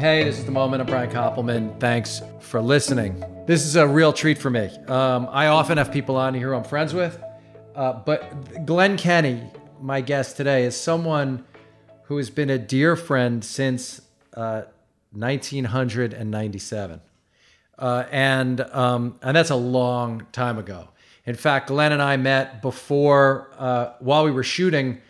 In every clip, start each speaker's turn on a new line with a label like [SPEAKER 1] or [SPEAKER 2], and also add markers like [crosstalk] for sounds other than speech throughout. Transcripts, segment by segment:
[SPEAKER 1] Hey, this is the moment. I'm Brian Koppelman. Thanks for listening. This is a real treat for me. Um, I often have people on here who I'm friends with, uh, but Glenn Kenny, my guest today, is someone who has been a dear friend since uh, 1997. Uh, and um, and that's a long time ago. In fact, Glenn and I met before uh, while we were shooting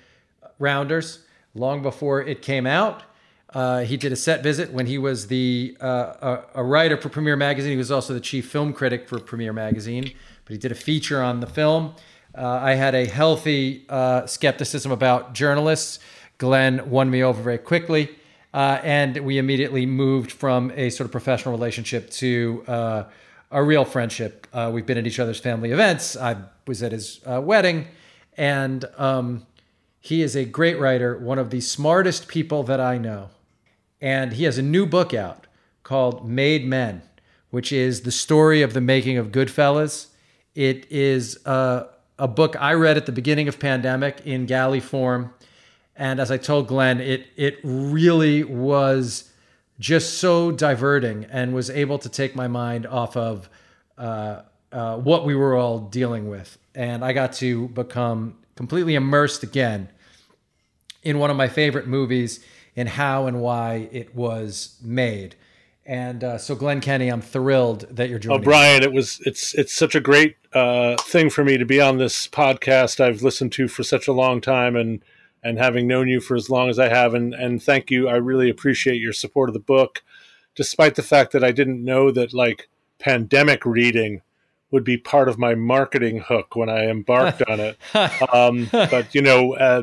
[SPEAKER 1] Rounders, long before it came out. Uh, he did a set visit when he was the uh, a, a, writer for Premiere Magazine. He was also the chief film critic for Premiere Magazine. But he did a feature on the film. Uh, I had a healthy uh, skepticism about journalists. Glenn won me over very quickly. Uh, and we immediately moved from a sort of professional relationship to a real friendship. We've been at each other's family events. I was at his wedding, and um, he is a great writer, one of the smartest people that I know. And he has a new book out called Made Men, which is the story of the making of Goodfellas. It is a, a book I read at the beginning of pandemic in galley form and as I told Glenn, it it really was just so diverting and was able to take my mind off of uh, uh, what we were all dealing with. And I got to become completely immersed again in one of my favorite movies and how and why it was made. And uh, so, Glenn Kenny, I'm thrilled that you're joining.
[SPEAKER 2] Oh, Brian, it was it's it's such a great uh, thing for me to be on this podcast I've listened to for such a long time, and and having known you for as long as I have. And, and thank you. I really appreciate your support of the book, despite the fact that I didn't know that like pandemic reading would be part of my marketing hook when I embarked on it. Um, but you know, uh,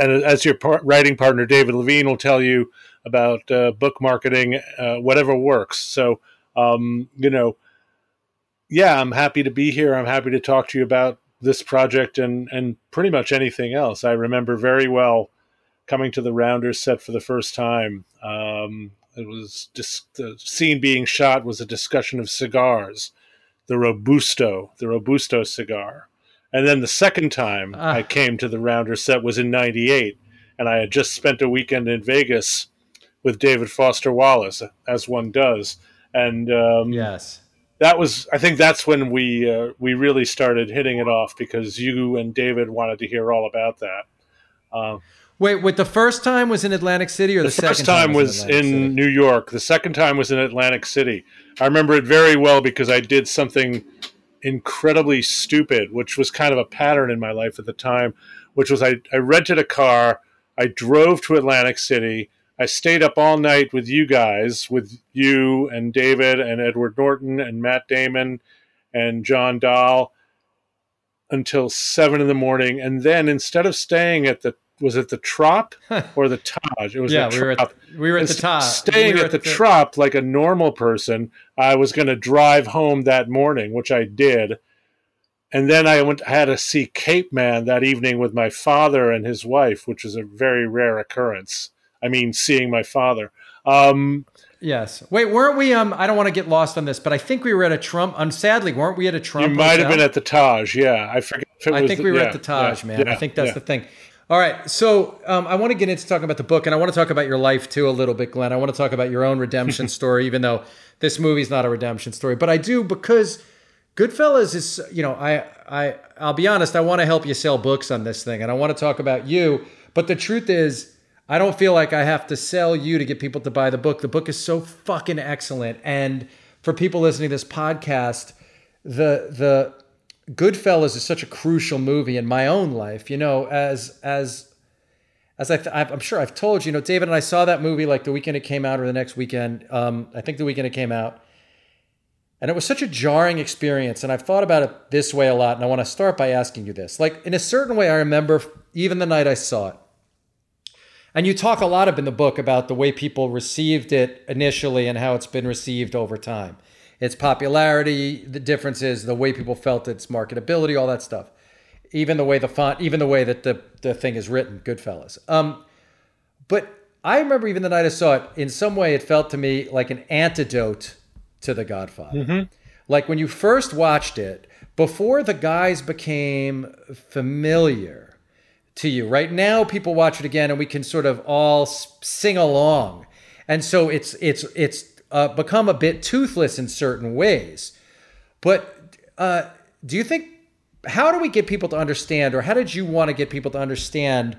[SPEAKER 2] and as your par- writing partner David Levien will tell you about uh, book marketing, uh, whatever works. So um, you know, yeah, I'm happy to be here. I'm happy to talk to you about this project and and pretty much anything else. I remember very well coming to the Rounders set for the first time. Um, it was just the scene being shot was a discussion of cigars, the Robusto, the Robusto cigar. And then the second time uh. I came to the Rounder set was in 98 and I had just spent a weekend in Vegas with David Foster Wallace as one does. And um,
[SPEAKER 1] yes
[SPEAKER 2] that was I think that's when we uh, we really started hitting it off because you and David wanted to hear all about that.
[SPEAKER 1] Uh, Wait, what the first time was in Atlantic City, or the, the
[SPEAKER 2] first time, time was, in, in New York. The second time was in Atlantic City. I remember it very well because I did something incredibly stupid, which was kind of a pattern in my life at the time. Which was I, I rented a car, I drove to Atlantic City, I stayed up all night with you guys, with you and David and Edward Norton and Matt Damon and John Dahl until seven in the morning. And then instead of staying at the was it the Trop [laughs] or the Taj? It was
[SPEAKER 1] yeah,
[SPEAKER 2] the
[SPEAKER 1] we were at the, we were at the Taj.
[SPEAKER 2] Staying
[SPEAKER 1] we
[SPEAKER 2] at, at the, the Trop like a normal person, I was going to drive home that morning, which I did. And then I went I had to see Capeman that evening with my father and his wife, which is a very rare occurrence. I mean, seeing my father. Um,
[SPEAKER 1] yes. Wait, weren't we? Um, I don't want to get lost on this, but I think we were at a Trump. Um, sadly, weren't we at a Trump?
[SPEAKER 2] You might have been at the Taj. Yeah, I forget.
[SPEAKER 1] I think we were yeah, at the Taj, yeah, man. Yeah, I think that's the thing. All right, so um, I want to get into talking about the book, and I want to talk about your life too a little bit, Glenn. I want to talk about your own redemption [laughs] story, even though this movie's not a redemption story, but I do because Goodfellas is, you know, I, I, I'll be honest, I want to help you sell books on this thing, and I want to talk about you. But the truth is, I don't feel like I have to sell you to get people to buy the book. The book is so fucking excellent. And for people listening to this podcast, the the Goodfellas is such a crucial movie in my own life. You know, as as as I am sure I've told you, you know, David and I saw that movie like the weekend it came out or the next weekend. Um, I think the weekend it came out. And it was such a jarring experience. And I've thought about it this way a lot. And I want to start by asking you this. Like, in a certain way, I remember even the night I saw it, and you talk a lot up in the book about the way people received it initially and how it's been received over time. Its popularity, the differences, the way people felt its marketability, all that stuff. Even the way the font, even the way that the, the thing is written, Goodfellas. Um, but I remember even the night I saw it, in some way it felt to me like an antidote to The Godfather. Mm-hmm. Like when you first watched it, before the guys became familiar, to you. Right now, people watch it again and we can sort of all sing along. and so it's it's it's uh, become a bit toothless in certain ways. But uh, do you think? How do we get people to understand, or how did you want to get people to understand,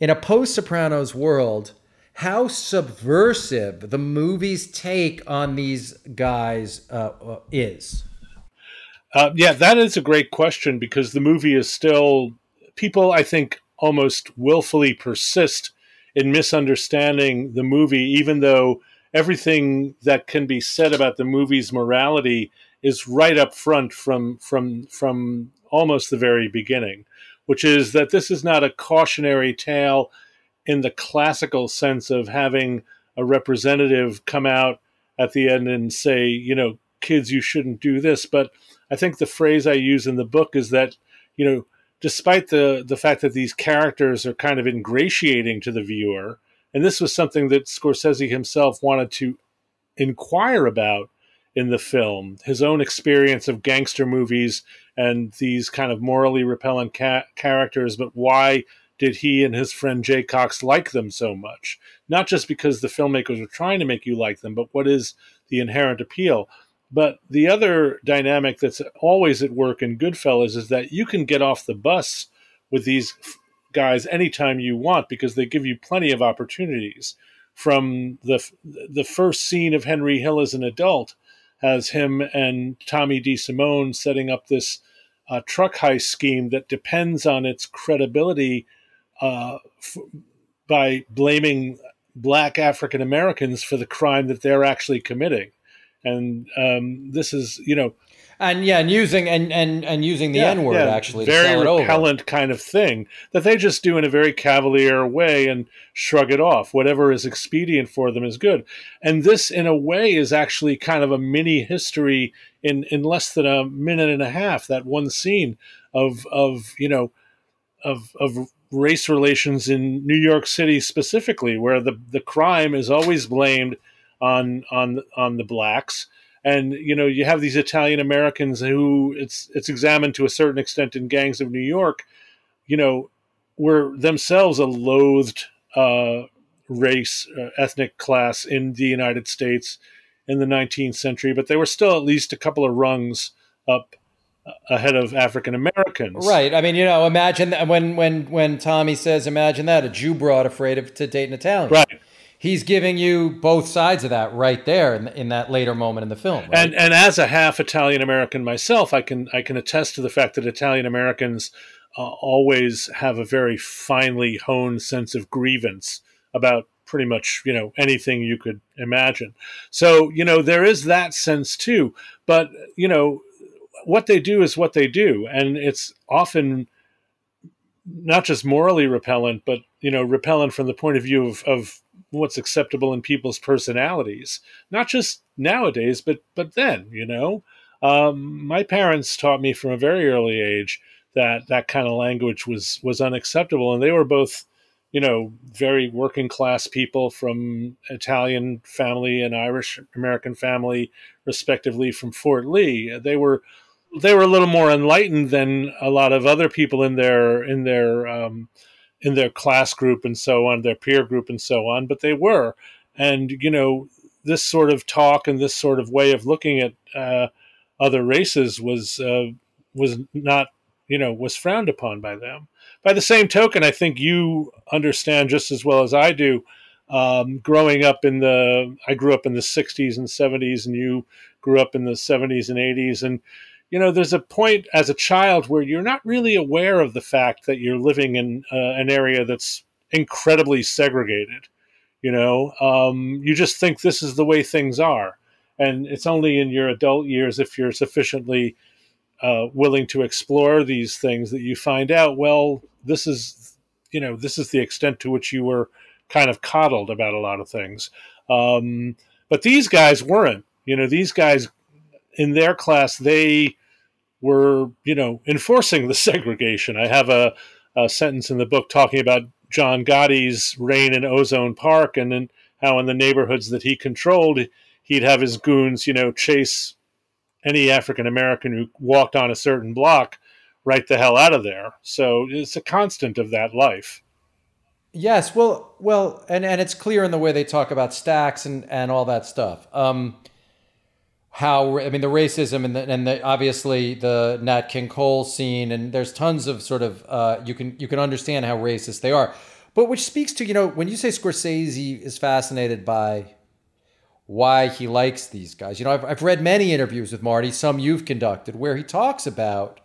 [SPEAKER 1] in a post-Sopranos world, how subversive the movie's take on these guys uh, uh is?
[SPEAKER 2] Uh, yeah, that is a great question because the movie is still people. I think almost willfully persist in misunderstanding the movie, even though everything that can be said about the movie's morality is right up front from from from almost the very beginning, which is that this is not a cautionary tale in the classical sense of having a representative come out at the end and say, you know, kids, you shouldn't do this. But I think the phrase I use in the book is that, you know, despite the the fact that these characters are kind of ingratiating to the viewer, and this was something that Scorsese himself wanted to inquire about in the film, his own experience of gangster movies and these kind of morally repellent ca- characters, but why did he and his friend Jay Cocks like them so much? Not just because the filmmakers were trying to make you like them, but what is the inherent appeal? But the other dynamic that's always at work in Goodfellas is that you can get off the bus with these guys anytime you want because they give you plenty of opportunities. From the the first scene of Henry Hill as an adult has him and Tommy DeSimone setting up this uh, truck heist scheme that depends on its credibility uh, f- by blaming black African Americans for the crime that they're actually committing and um, this is you know
[SPEAKER 1] and yeah and using and and and using the yeah, n word yeah, actually
[SPEAKER 2] very repellent kind of thing that they just do in a very cavalier way and shrug it off. Whatever is expedient for them is good. And this in a way is actually kind of a mini history in in less than a minute and a half that one scene of of you know of of race relations in New York City specifically where the the crime is always blamed on on on the blacks and you know you have these Italian Americans who it's it's examined to a certain extent in gangs of New York, you know, were themselves a loathed uh, race, uh, ethnic class in the United States in the 19th century, but they were still at least a couple of rungs up uh, ahead of African Americans.
[SPEAKER 1] Right. I mean, you know, imagine when when when Tommy says, "Imagine that a Jew brought afraid of to date an Italian."
[SPEAKER 2] Right
[SPEAKER 1] he's giving you both sides of that right there in, in that later moment in the film. Right?
[SPEAKER 2] And and as a half Italian American myself, I can I can attest to the fact that Italian Americans uh, always have a very finely honed sense of grievance about pretty much you know anything you could imagine. So you know there is that sense too, but you know what they do is what they do, and it's often not just morally repellent, but you know repellent from the point of view of, of what's acceptable in people's personalities, not just nowadays, but but then, you know. Um, my parents taught me from a very early age that that kind of language was was unacceptable, and they were both, you know, very working class people from Italian family and Irish American family, respectively, from Fort Lee. They were they were a little more enlightened than a lot of other people in their in their um, in their class group and so on, their peer group and so on, but they were. And, you know, this sort of talk and this sort of way of looking at uh, other races was uh, was not, you know, was frowned upon by them. By the same token, I think you understand just as well as I do. Um, growing up in the, I grew up in the '60s and '70s, and you grew up in the '70s and '80s, and you know, there's a point as a child where you're not really aware of the fact that you're living in uh, an area that's incredibly segregated. You know, um, you just think this is the way things are. And it's only in your adult years, if you're sufficiently uh, willing to explore these things, that you find out, well, this is, you know, this is the extent to which you were kind of coddled about a lot of things. Um, but these guys weren't. You know, these guys in their class, they were, you know, enforcing the [laughs] segregation. I have a, a sentence in the book talking about John Gotti's reign in Ozone Park and then how in the neighborhoods that he controlled, he'd have his goons, you know, chase any African American who walked on a certain block right the hell out of there. So it's a constant of that life.
[SPEAKER 1] Yes, well, well, and, and it's clear in the way they talk about stacks and, and all that stuff. Um, how I mean the racism and the, and the, obviously the Nat King Cole scene, and there's tons of sort of uh, you can you can understand how racist they are, but which speaks to you know when you say Scorsese is fascinated by why he likes these guys. You know, I've I've read many interviews with Marty, some you've conducted, where he talks about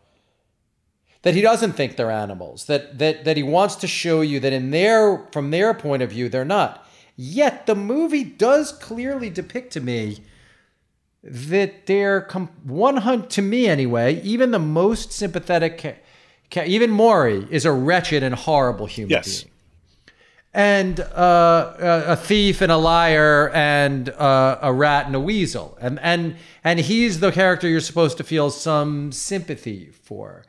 [SPEAKER 1] that he doesn't think they're animals, that that that he wants to show you that in their from their point of view they're not. Yet the movie does clearly depict to me that they're com- one hundred to me anyway. Even the most sympathetic, even Morrie is a wretched and horrible human
[SPEAKER 2] yes.
[SPEAKER 1] being, and uh, a thief and a liar and uh, a rat and a weasel, and and and he's the character you're supposed to feel some sympathy for.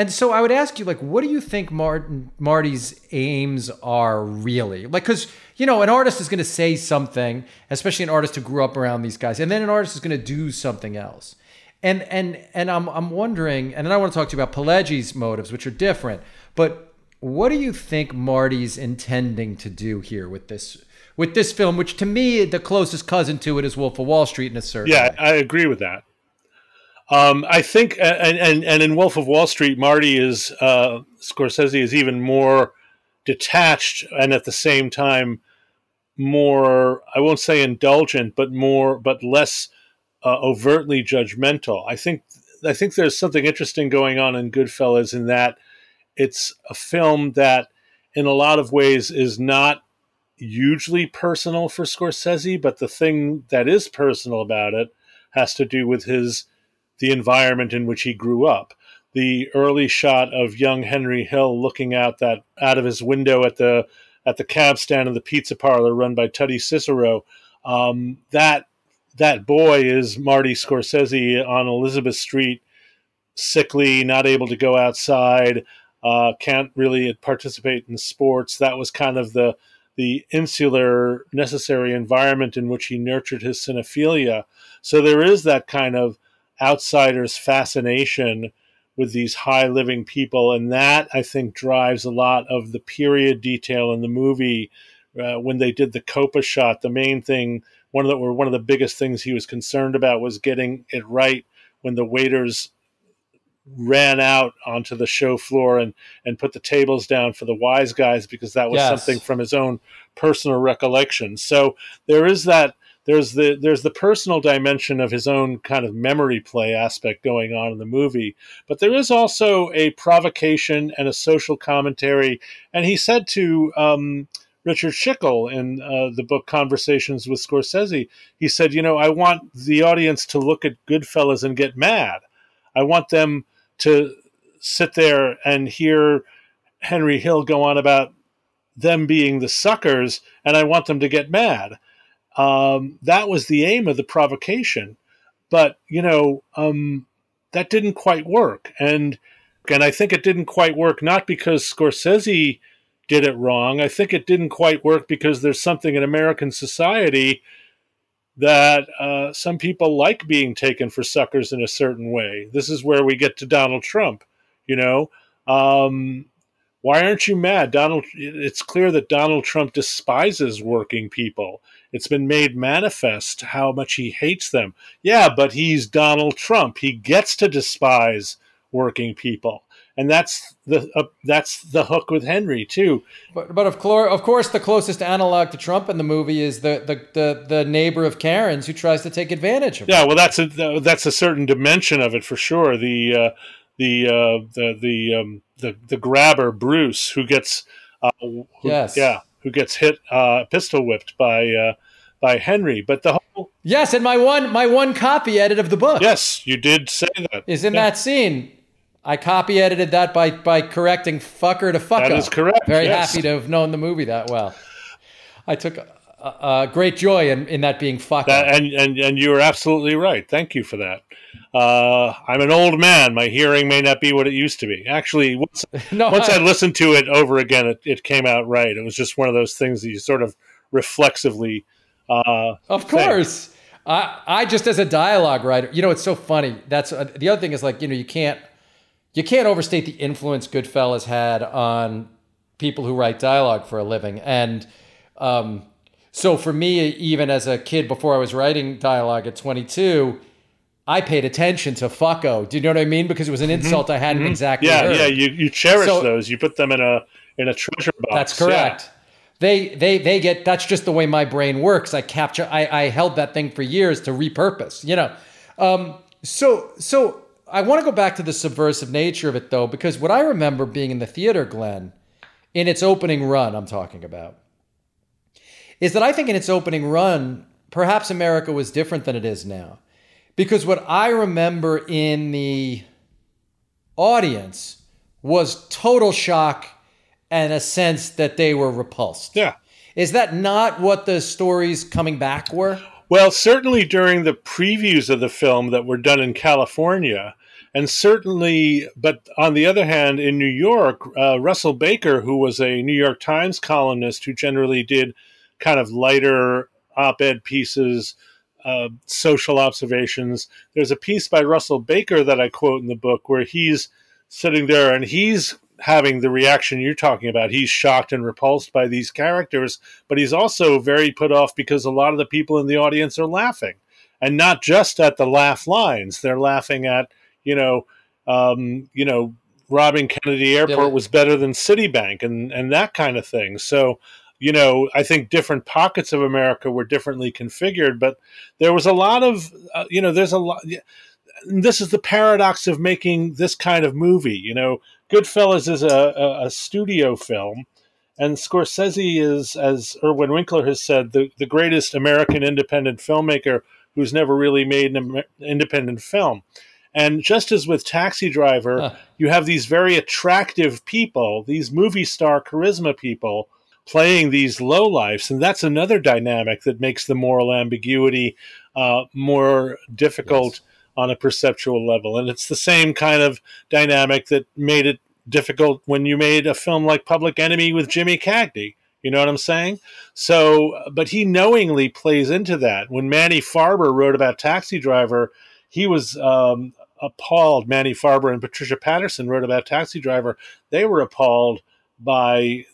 [SPEAKER 1] And so I would ask you, like, what do you think Martin Marty's aims are really? Like, because you know, an artist is going to say something, especially an artist who grew up around these guys, and then an artist is going to do something else. And and and I'm I'm wondering, and then I want to talk to you about Pileggi's motives, which are different. But what do you think Marty's intending to do here with this with this film? Which to me, the closest cousin to it is Wolf of Wall Street in a certain.
[SPEAKER 2] Yeah,
[SPEAKER 1] way.
[SPEAKER 2] I agree with that. Um, I think, and, and and in Wolf of Wall Street, Marty is uh, Scorsese is even more detached and at the same time more. I won't say indulgent, but more, but less uh, overtly judgmental. I think I think there's something interesting going on in Goodfellas in that it's a film that, in a lot of ways, is not hugely personal for Scorsese, but the thing that is personal about it has to do with his the environment in which he grew up. The early shot of young Henry Hill looking out that out of his window at the at the cab stand in the pizza parlor run by Tuddy Cicero. Um, that that boy is Marty Scorsese on Elizabeth Street, sickly, not able to go outside, uh, can't really participate in sports. That was kind of the the insular necessary environment in which he nurtured his cinephilia. So there is that kind of outsider's fascination with these high living people. And that, I think, drives a lot of the period detail in the movie. Uh, when they did the Copa shot, the main thing, one of the, or one of the biggest things he was concerned about was getting it right when the waiters ran out onto the show floor and and put the tables down for the wise guys because that was
[SPEAKER 1] Yes.
[SPEAKER 2] something from his own personal recollection. So there is that there's the there's the personal dimension of his own kind of memory play aspect going on in the movie, but there is also a provocation and a social commentary. And he said to um, Richard Schickel in uh, the book Conversations with Scorsese, he said, you know, I want the audience to look at Goodfellas and get mad. I want them to sit there and hear Henry Hill go on about them being the suckers, and I want them to get mad. Um, that was the aim of the provocation, but you know um, that didn't quite work, and and I think it didn't quite work not because Scorsese did it wrong. I think it didn't quite work because there's something in American society that uh, some people like being taken for suckers in a certain way. This is where we get to Donald Trump. You know, um, why aren't you mad, Donald? It's clear that Donald Trump despises working people. It's been made manifest how much he hates them. Yeah, but he's Donald Trump. He gets to despise working people, and that's the uh, that's the hook with Henry too.
[SPEAKER 1] But but of, clor- of course, the closest analog to Trump in the movie is the the, the, the neighbor of Karen's who tries to take advantage of.
[SPEAKER 2] Yeah, well, that's a that's a certain dimension of it for sure. The uh, the uh, the the um, the the grabber Bruce who gets uh, who,
[SPEAKER 1] Yes.
[SPEAKER 2] yeah who gets hit uh, pistol whipped by uh, by Henry. But the whole
[SPEAKER 1] Yes, and my one my one copy edit of the book
[SPEAKER 2] yes, you did say that
[SPEAKER 1] is in
[SPEAKER 2] Yeah.
[SPEAKER 1] that scene. I copy edited that by by correcting fucker to fucker.
[SPEAKER 2] That is correct,
[SPEAKER 1] Very
[SPEAKER 2] yes.
[SPEAKER 1] happy to have known the movie that well. I took uh, uh, great joy in, in that being fuck
[SPEAKER 2] That, and, and and you are absolutely right. Thank you for that. Uh, I'm an old man. My hearing may not be what it used to be. Actually, once, [laughs]
[SPEAKER 1] No,
[SPEAKER 2] once
[SPEAKER 1] I-
[SPEAKER 2] I listened to it over again, it, it came out right. It was just one of those things that you sort of reflexively. Uh,
[SPEAKER 1] Of course. I, I just as a dialogue writer, you know, it's so funny. That's uh, the other thing is like, you know, you can't you can't overstate the influence Goodfellas had on people who write dialogue for a living. And um, so for me, even as a kid, before I was writing dialogue at 22, I paid attention to fucko. Do you know what I mean? Because it was an insult mm-hmm. I hadn't mm-hmm. exactly
[SPEAKER 2] yeah,
[SPEAKER 1] heard.
[SPEAKER 2] Yeah, you, you cherish so, those. You put them in a in a treasure box.
[SPEAKER 1] That's correct. Yeah. They they they get that's just the way my brain works. I capture I, I held that thing for years to repurpose, you know. Um, so so I want to go back to the subversive nature of it though, because what I remember being in the theater, Glenn, in its opening run, I'm talking about, is that I think in its opening run, perhaps America was different than it is now. Because what I remember in the audience was total shock and a sense that they were repulsed.
[SPEAKER 2] Yeah.
[SPEAKER 1] Is that not what the stories coming back were?
[SPEAKER 2] Well, certainly during the previews of the film that were done in California, and certainly, but on the other hand, in New York, uh, Russell Baker, who was a New York Times columnist who generally did kind of lighter op ed pieces, uh, social observations, there's a piece by Russell Baker that I quote in the book where he's sitting there and he's having the reaction you're talking about. He's shocked and repulsed by these characters, but he's also very put off because a lot of the people in the audience are laughing. And not just at the laugh lines, they're laughing at you know, um, you know, robbing Kennedy Airport was better than Citibank and and that kind of thing. So, you know, I think different pockets of America were differently configured, but there was a lot of, uh, you know, there's a lot. This is the paradox of making this kind of movie. You know, Goodfellas is a, a, a studio film, and Scorsese is, as Irwin Winkler has said, the, the greatest American independent filmmaker who's never really made an independent film. And just as with Taxi Driver, huh. you have these very attractive people, these movie star charisma people playing these low lives, and that's another dynamic that makes the moral ambiguity uh, more difficult yes. on a perceptual level. And it's the same kind of dynamic that made it difficult when you made a film like Public Enemy with Jimmy Cagney. You know what I'm saying? So, but he knowingly plays into that. When Manny Farber wrote about Taxi Driver, he was um, appalled. Manny Farber and Patricia Patterson wrote about Taxi Driver. They were appalled by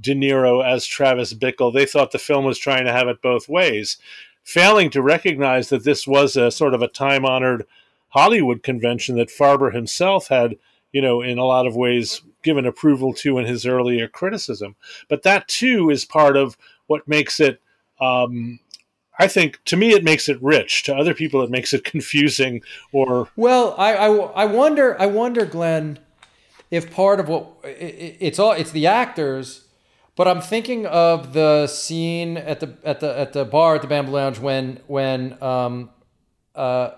[SPEAKER 2] De Niro as Travis Bickle. They thought the film was trying to have it both ways, failing to recognize that this was a sort of a time honored Hollywood convention that Farber himself had, you know, in a lot of ways given approval to in his earlier criticism. But that too is part of what makes it um, I think to me it makes it rich. To other people, it makes it [laughs] confusing. Or
[SPEAKER 1] well, I I, I wonder I wonder Glenn if part of what it's all it's the actors, but I'm thinking of the scene at the at the at the bar at the Bamboo Lounge when when um uh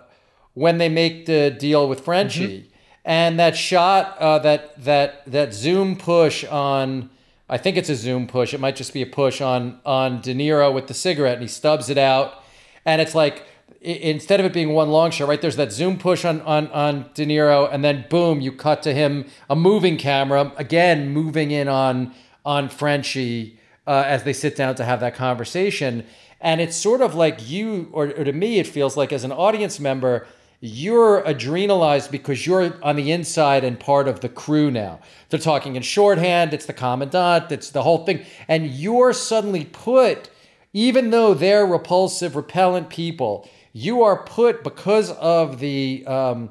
[SPEAKER 1] when they make the deal with Frenchie. Mm-hmm. And that shot, uh, that that that zoom push on I think it's a zoom push. It might just be a push on on De Niro with the cigarette, and he stubs it out, and it's like instead of it being one long shot, right? There's that zoom push on on on De Niro, and then boom, you cut to him, a moving camera again, moving in on on Frenchie uh, as they sit down to have that conversation, and it's sort of like you, or, or to me, it feels like as an audience member you're adrenalized because you're on the inside and part of the crew now. They're talking in shorthand, it's the commandant, it's the whole thing. And you're suddenly put, even though they're repulsive, repellent people, you are put because of the um,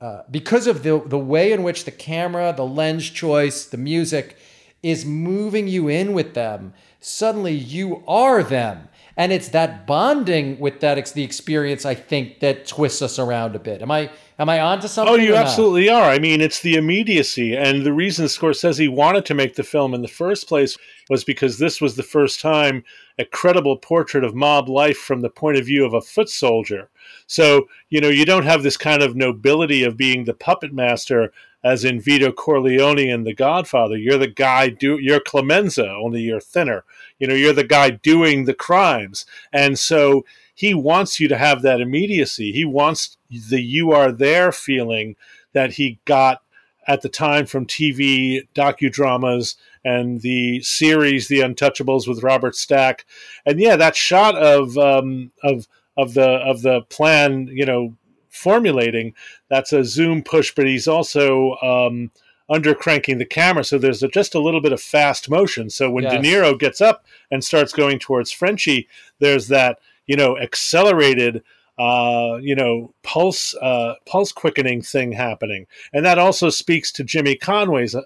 [SPEAKER 1] uh, because of the the way in which the camera, the lens choice, the music is moving you in with them. Suddenly you are them and it's that bonding with that the experience I think that twists us around a bit. Am I am I onto something?
[SPEAKER 2] Oh, you absolutely are. I mean, it's the immediacy, and the reason Scorsese wanted to make the film in the first place was because this was the first time a credible portrait of mob life from the point of view of a foot soldier. So you know, you don't have this kind of nobility of being the puppet master as in Vito Corleone and The Godfather. You're the guy do you're Clemenza, only you're thinner. You know, you're the guy doing the crimes. And so he wants you to have that immediacy. He wants the you are there feeling that he got at the time from TV docudramas and the series The Untouchables with Robert Stack. And yeah, that shot of um, of of the of the plan, you know, formulating. That's a zoom push, but he's also um, under cranking the camera, so there's a, just a little bit of fast motion. So when
[SPEAKER 1] Yes.
[SPEAKER 2] De Niro gets up and starts going towards Frenchie, there's that you know accelerated, uh, you know pulse uh, pulse quickening thing happening, and that also speaks to Jimmy Conway's uh,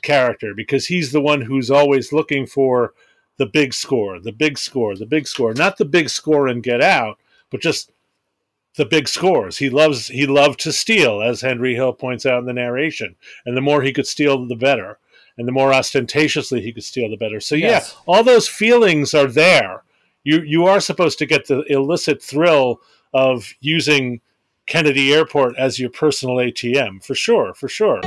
[SPEAKER 2] character because he's the one who's always looking for the big score, the big score, the big score, not the big score and Get Out, but just the big scores. He loves he loved to steal, as Henry Hill points out in the narration, and the more he could steal, the better, and the more ostentatiously he could steal, the better. So
[SPEAKER 1] Yes.
[SPEAKER 2] yeah, all those feelings are there. You you are supposed to get the illicit thrill of using Kennedy Airport as your personal ATM for sure, for sure.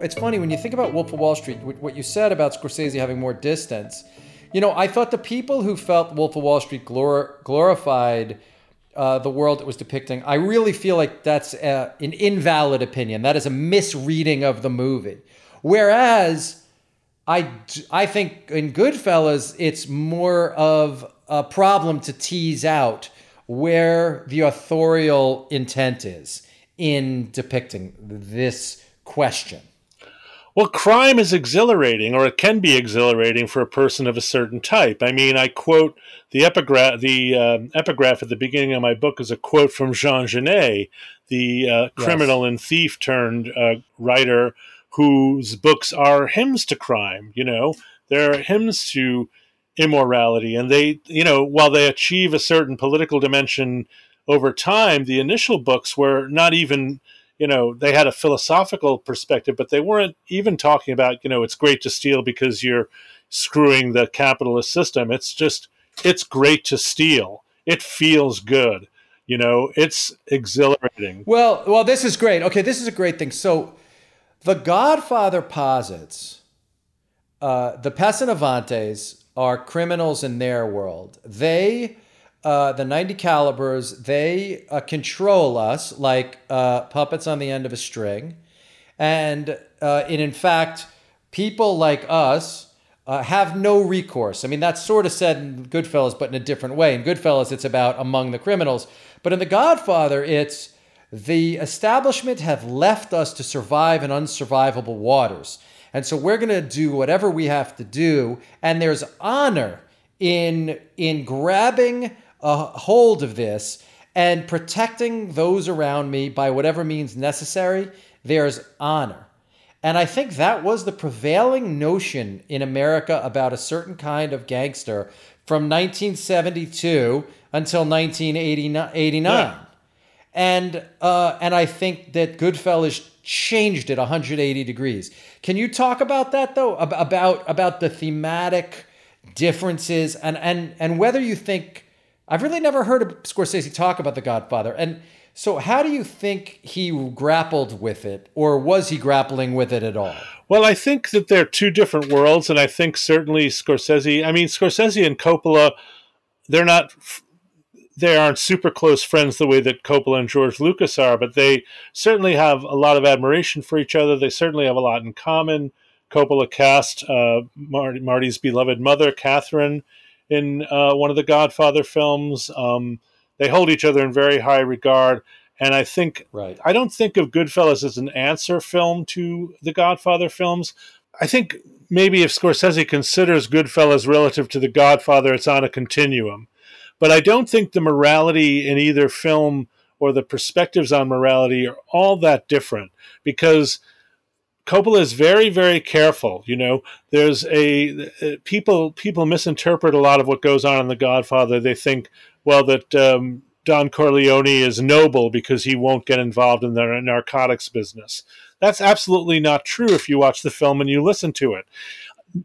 [SPEAKER 1] It's funny when you think about Wolf of Wall Street, what you said about Scorsese having more distance. You know, I thought the people who felt Wolf of Wall Street glor- glorified uh, the world it was depicting, I really feel like that's uh an invalid opinion. That is a misreading of the movie. Whereas I, I think in Goodfellas, it's more of a problem to tease out where the authorial intent is in depicting this question.
[SPEAKER 2] Well, crime is exhilarating, or it can be exhilarating for a person of a certain type. I mean, I quote the epigraph. The um epigraph at the beginning of my book is a quote from Jean Genet, the uh, criminal and thief turned uh, writer, whose books are hymns to crime. You know, they're hymns to immorality, and they, you know, while they achieve a certain political dimension over time, the initial books were not even you know they had a philosophical perspective but they weren't even talking about you know it's great to steal because you're screwing the capitalist system it's just it's great to steal it feels good you know it's exhilarating
[SPEAKER 1] Well, well, this is great. Okay, this is a great thing. So, The Godfather posits uh, the pezzonovantes are criminals in their world. They, uh, the 90 calibers, they uh, control us like uh, puppets on the end of a string. And, uh, and in fact, people like us uh, have no recourse. I mean, that's sort of said in Goodfellas, but in a different way. In Goodfellas, it's about among the criminals. But in The Godfather, it's the establishment have left us to survive in unsurvivable waters. And so we're going to do whatever we have to do. And there's honor in, in grabbing a hold of this and protecting those around me by whatever means necessary. There's honor. And I think that was the prevailing notion in America about a certain kind of gangster from 1972 until 1989.
[SPEAKER 2] Yeah.
[SPEAKER 1] And uh, and I think that Goodfellas changed it 180 degrees. Can you talk about that though? About about the thematic differences and and and whether you think I've really never heard of Scorsese talk about The Godfather. And so how do you think he grappled with it or was he grappling with it at all?
[SPEAKER 2] Well, I think that they're two different worlds, and I think certainly Scorsese. I mean, Scorsese and Coppola, they're not, they aren't super close friends the way that Coppola and George Lucas are, but they certainly have a lot of admiration for each other. They certainly have a lot in common. Coppola cast uh, Marty, Marty's beloved mother, Catherine, in uh, one of the Godfather films. Um, they hold each other in very high regard, and I think
[SPEAKER 1] Right.
[SPEAKER 2] I don't think of Goodfellas as an answer film to the Godfather films. I think maybe if Scorsese considers Goodfellas relative to the Godfather, it's on a continuum. But I don't think the morality in either film or the perspectives on morality are all that different because Coppola is very, very careful. You know, there's a uh, people people misinterpret a lot of what goes on in The Godfather. They think, well, that um, Don Corleone is noble because he won't get involved in the narcotics business. That's absolutely not true if you watch the film and you listen to it.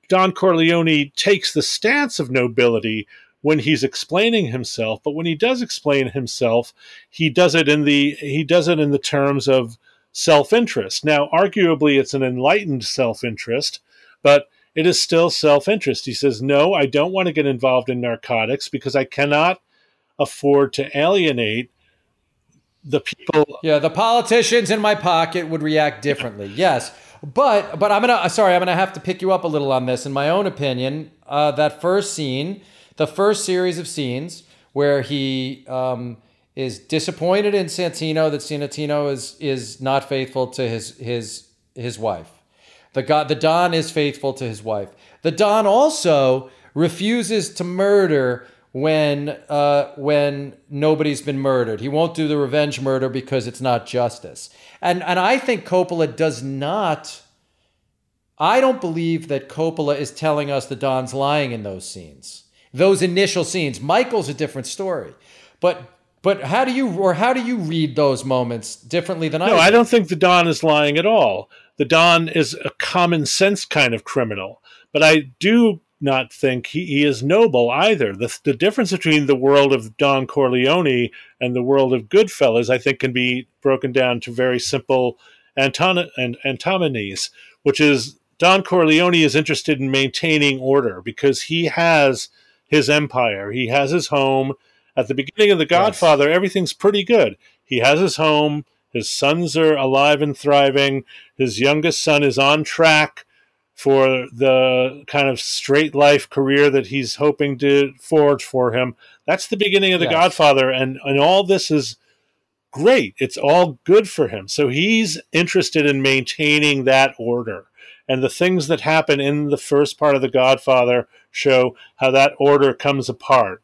[SPEAKER 2] Don Corleone takes the stance of nobility when he's explaining himself, but when he does explain himself, he does it in the he does it in the terms of self-interest. Now, arguably it's an enlightened self-interest, but it is still self-interest. He says, "No, I don't want to get involved in narcotics because I cannot afford to alienate the people
[SPEAKER 1] Yeah, the politicians in my pocket would react differently. Yes, but but I'm gonna sorry, I'm gonna have to pick you up a little on this. In my own opinion, uh, that first scene, the first series of scenes where he um, is disappointed in Santino that Santino is is not faithful to his his his wife. The God, the Don is faithful to his wife. The Don also refuses to murder when uh, when nobody's been murdered. He won't do the revenge murder because it's not justice. And and I think Coppola does not. I don't believe that Coppola is telling us the Don's lying in those scenes, those initial scenes. Michael's a different story, but but how do you or how do you read those moments differently than I?
[SPEAKER 2] No,
[SPEAKER 1] do?
[SPEAKER 2] I don't think the Don is lying at all. The Don is a common sense kind of criminal, but I do not think he, he is noble either. The, the difference between the world of Don Corleone and the world of Goodfellas, I think, can be broken down to very simple anton- and antinomies, which is Don Corleone is interested in maintaining order because he has his empire, he has his home at the beginning of The Godfather, yes. everything's pretty good. He has his home, his sons are alive and thriving, his youngest son is on track for the kind of straight life career that he's hoping to forge for him. That's the beginning of The yes. Godfather, and, and all this is great. It's all good for him. So he's interested in maintaining that order. And the things that happen in the first part of The Godfather show how that order comes apart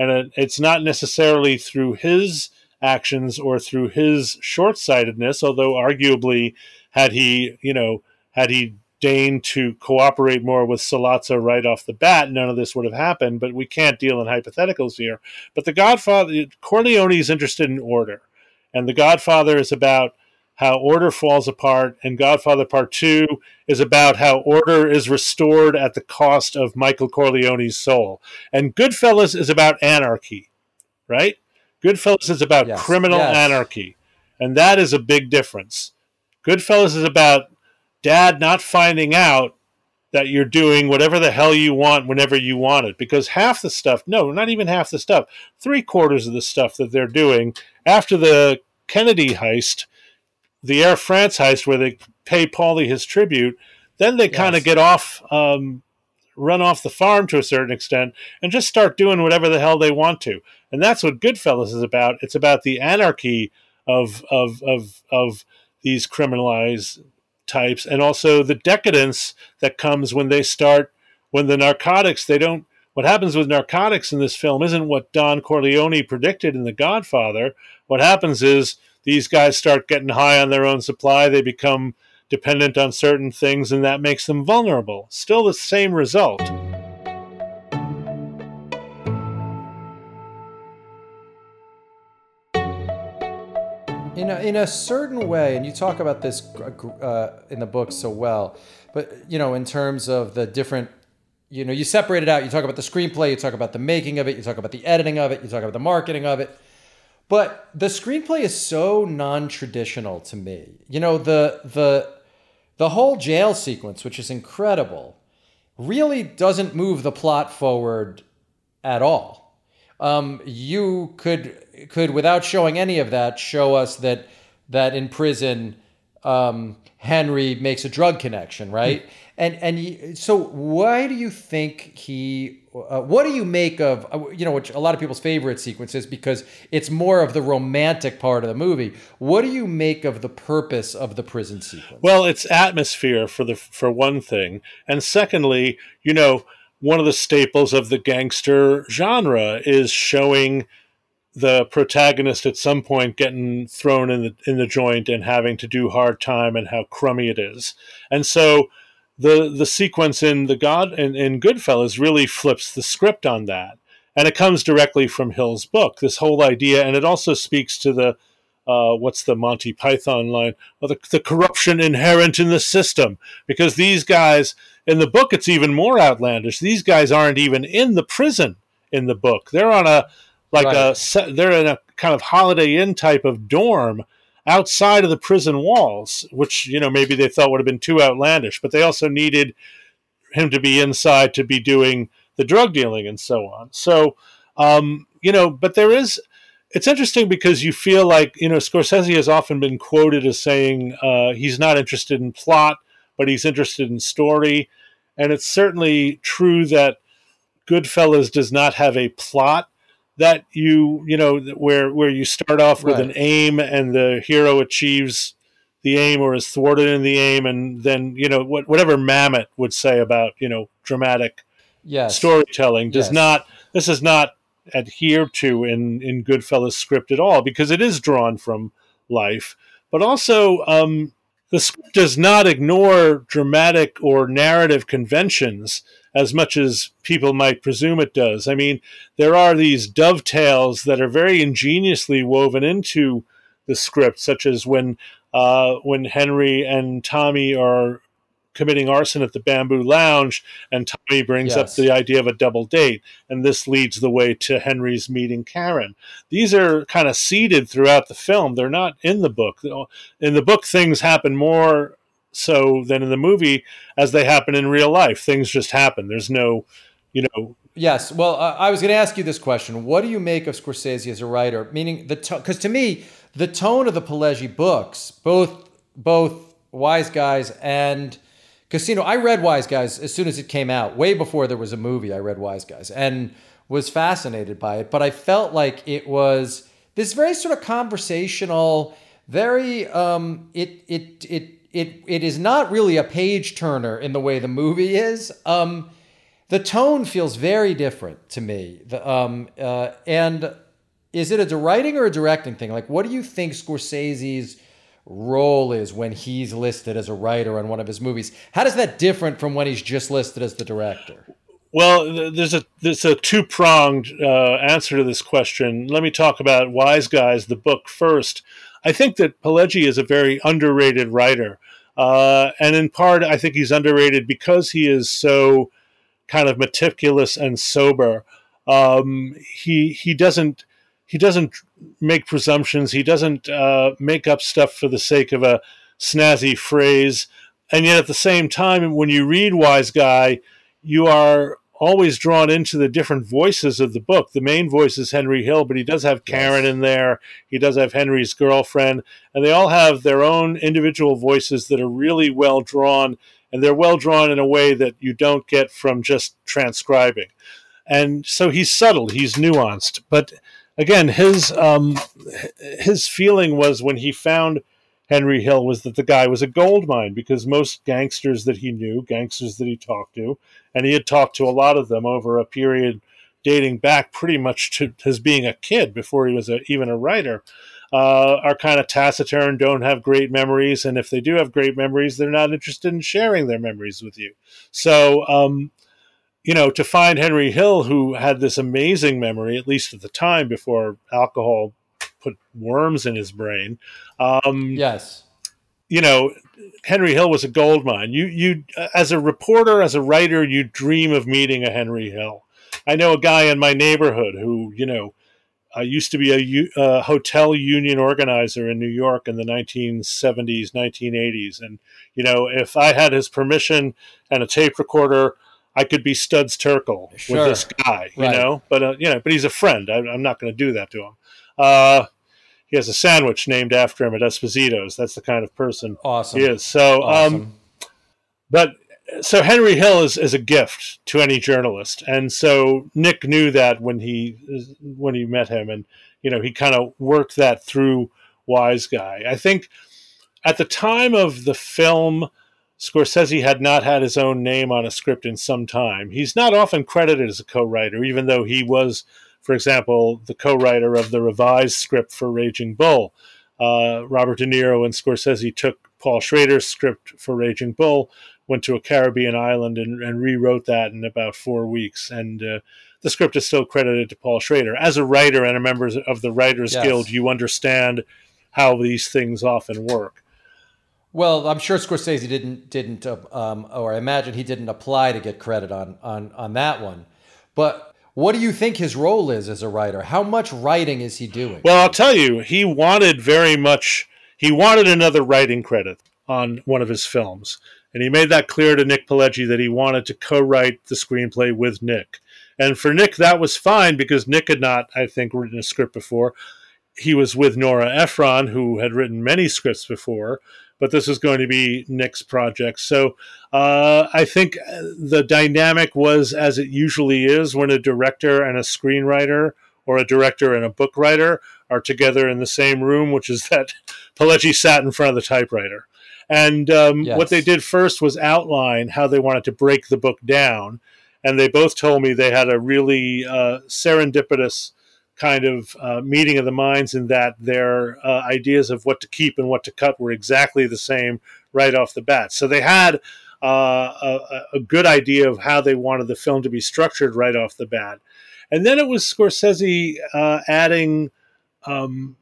[SPEAKER 2] and it's not necessarily through his actions or through his short-sightedness although arguably had he you know had he deigned to cooperate more with Sollozzo right off the bat none of this would have happened but we can't deal in hypotheticals here. But the godfather corleone is interested in order. And the godfather is about how order falls apart, and Godfather Part 2 is about how order is restored at the cost of Michael Corleone's soul. And Goodfellas is about anarchy, right? Goodfellas is about yes. criminal yes. anarchy, and that is a big difference. Goodfellas is about dad not finding out that you're doing whatever the hell you want whenever you want it. Because half the stuff, no, not even half the stuff, three quarters of the stuff that they're doing after the Kennedy heist the Air France heist where they pay Paulie his tribute, then they yes. kind of get off, um, run off the farm to a certain extent, and just start doing whatever the hell they want to. And that's what Goodfellas is about. It's about the anarchy of of of of these criminalized types, and also the decadence that comes when they start when the narcotics they don't. What happens with narcotics in this film isn't what Don Corleone predicted in The Godfather. What happens is these guys start getting high on their own supply. They become dependent on certain things, and that makes them vulnerable. Still the same result.
[SPEAKER 1] In a, in a certain way, and you talk about this uh, in the book so well, but you know, in terms of the different, you know, you separate it out. You talk about the screenplay, you talk about the making of it, you talk about the editing of it, you talk about the marketing of it but the screenplay is so non-traditional to me. You know, the the the whole jail sequence, which is incredible, really doesn't move the plot forward at all. Um, you could could without showing any of that show us that that in prison um, Henry makes a drug connection, right? Mm. And and so why do you think he? Uh, what do you make of uh, you know which a lot of people's favorite sequences because it's more of the romantic part of the movie. What do you make of the purpose of the prison sequence?
[SPEAKER 2] Well, it's atmosphere for the for one thing, and secondly, you know, one of the staples of the gangster genre is showing the protagonist at some point getting thrown in the in the joint and having to do hard time and how crummy it is. And so the the sequence in the God in, in Goodfellas really flips the script on that. And it comes directly from Hill's book, this whole idea, and it also speaks to the uh, what's the Monty Python line? Well, the, the corruption inherent in the system. Because these guys, in the book, it's even more outlandish. These guys aren't even in the prison in the book. They're on a like right. a they're in a kind of Holiday Inn type of dorm outside of the prison walls, which you know maybe they thought would have been too outlandish, but they also needed him to be inside to be doing the drug dealing and so on. So um, you know, but there is. It's interesting because you feel like you know Scorsese has often been quoted as saying uh, he's not interested in plot, but he's interested in story, and it's certainly true that Goodfellas does not have a plot that you you know where where you start off with
[SPEAKER 1] Right.
[SPEAKER 2] an aim and the hero achieves the aim or is thwarted in the aim and then you know what, whatever Mamet would say about you know dramatic
[SPEAKER 1] Yes.
[SPEAKER 2] storytelling does
[SPEAKER 1] Yes.
[SPEAKER 2] not this is not adhered to in in Goodfellas script at all because it is drawn from life, but also um, the script does not ignore dramatic or narrative conventions as much as people might presume it does. I mean, there are these dovetails that are very ingeniously woven into the script, such as when uh, when Henry and Tommy are committing arson at the Bamboo Lounge, and Tommy brings up the idea of a double date, and this leads the way to Henry's meeting Karen. These are kind of seeded throughout the film. They're not in the book. In the book, things happen more so than in the movie as they happen in real life. Things just happen. There's no, you know,
[SPEAKER 1] Yes. Well, uh, I was going to ask you this question. What do you make of Scorsese as a writer? Meaning the because to me the tone of the Pileggi books, both both Wiseguys and Casino. I read Wiseguys as soon as it came out, way before there was a movie. I read Wiseguys and was fascinated by it. But I felt like it was this very sort of conversational, very um, it it it it it is not really a page turner in the way the movie is. Um, the tone feels very different to me. The, um, uh, and is it a writing or a directing thing? Like, what do you think Scorsese's role is when he's listed as a writer on one of his movies? How does that different from when he's just listed as the director?
[SPEAKER 2] Well, there's a there's a two pronged uh, answer to this question. Let me talk about Wiseguys, the book first. I think that Pileggi is a very underrated writer, uh, and in part, I think he's underrated because he is so kind of meticulous and sober. Um, he he doesn't he doesn't make presumptions. He doesn't uh, make up stuff for the sake of a snazzy phrase. And yet, at the same time, when you read Wiseguy, you are always drawn into the different voices of the book. The main voice is Henry Hill, but he does have Karen in there. He does have Henry's girlfriend, and they all have their own individual voices that are really well drawn, and they're well drawn in a way that you don't get from just transcribing. And so he's subtle, he's nuanced, but again, his um, his feeling was when he found Henry Hill was that the guy was a gold mine because most gangsters that he knew, gangsters that he talked to, and he had talked to a lot of them over a period dating back pretty much to his being a kid before he was a, even a writer, uh, are kind of taciturn, don't have great memories, and if they do have great memories, they're not interested in sharing their memories with you. So, um, you know, to find Henry Hill, who had this amazing memory, at least at the time before alcohol put worms in his brain, um,
[SPEAKER 1] Yes.
[SPEAKER 2] you know, Henry Hill was a gold mine. You, you, as a reporter, as a writer, you dream of meeting a Henry Hill. I know a guy in my neighborhood who, you know, uh, used to be a uh, hotel union organizer in New York in the 1970s, 1980s. And, you know, if I had his permission and a tape recorder, I could be Studs Terkel
[SPEAKER 1] Sure.
[SPEAKER 2] with this guy, you
[SPEAKER 1] Right.
[SPEAKER 2] know, but, uh, you know, but he's a friend. I, I'm not going to do that to him. Uh, he has a sandwich named after him at Esposito's. That's the kind of person
[SPEAKER 1] Awesome.
[SPEAKER 2] he is. So, um, but so Henry Hill is, is a gift to any journalist, and so Nick knew that when he when he met him, and you know he kind of worked that through Wiseguy. I think at the time of the film, Scorsese had not had his own name on a script in some time. He's not often credited as a co-writer, even though he was, for example, the co-writer of the revised script for Raging Bull. Uh, Robert De Niro and Scorsese took Paul Schrader's script for Raging Bull, went to a Caribbean island and, and rewrote that in about four weeks. And uh, the script is still credited to Paul Schrader. As a writer and a member of the Writers
[SPEAKER 1] Yes.
[SPEAKER 2] Guild, you understand how these things often work.
[SPEAKER 1] Well, I'm sure Scorsese didn't didn't uh, um, or I imagine he didn't apply to get credit on on on that one. But what do you think his role is as a writer? How much writing is he doing?
[SPEAKER 2] Well, I'll tell you, he wanted very much, he wanted another writing credit on one of his films. And he made that clear to Nick Pileggi that he wanted to co write the screenplay with Nick. And for Nick, that was fine because Nick had not, I think, written a script before. He was with Nora Ephron, who had written many scripts before, but this is going to be Nick's project. So uh, I think the dynamic was as it usually is when a director and a screenwriter or a director and a book writer are together in the same room, which is that [laughs] Pileggi sat in front of the typewriter. And um, yes. what they did first was outline how they wanted to break the book down. And they both told me they had a really uh, serendipitous kind of uh, meeting of the minds in that their uh, ideas of what to keep and what to cut were exactly the same right off the bat. So they had uh, a, a, good idea of how they wanted the film to be structured right off the bat. And then it was Scorsese uh, adding, um,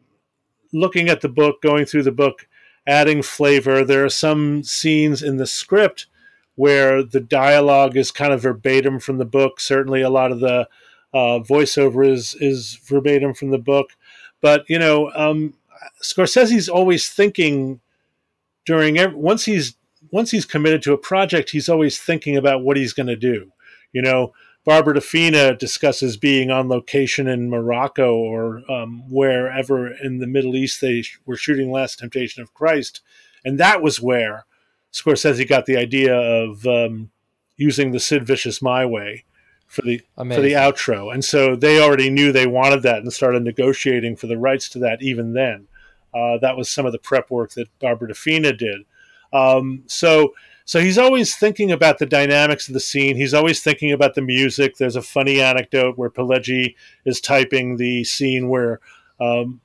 [SPEAKER 2] looking at the book, going through the book, adding flavor. There are some scenes in the script where the dialogue is kind of verbatim from the book. Certainly, a lot of the uh, voiceover is is verbatim from the book. But you know, um, Scorsese's always thinking during every, once he's once he's committed to a project, he's always thinking about what he's going to do. You know, Barbara DeFina discusses being on location in Morocco or um, wherever in the Middle East they were shooting Last Temptation of Christ, and that was where Scorsese got the idea of um, using the Sid Vicious My Way for the Amazing. for the outro, and so they already knew they wanted that and started negotiating for the rights to that even then. Uh, that was some of the prep work that Barbara DeFina did. Um, so so he's always thinking about the dynamics of the scene. He's always thinking about the music. There's a funny anecdote where Pileggi is typing the scene where um,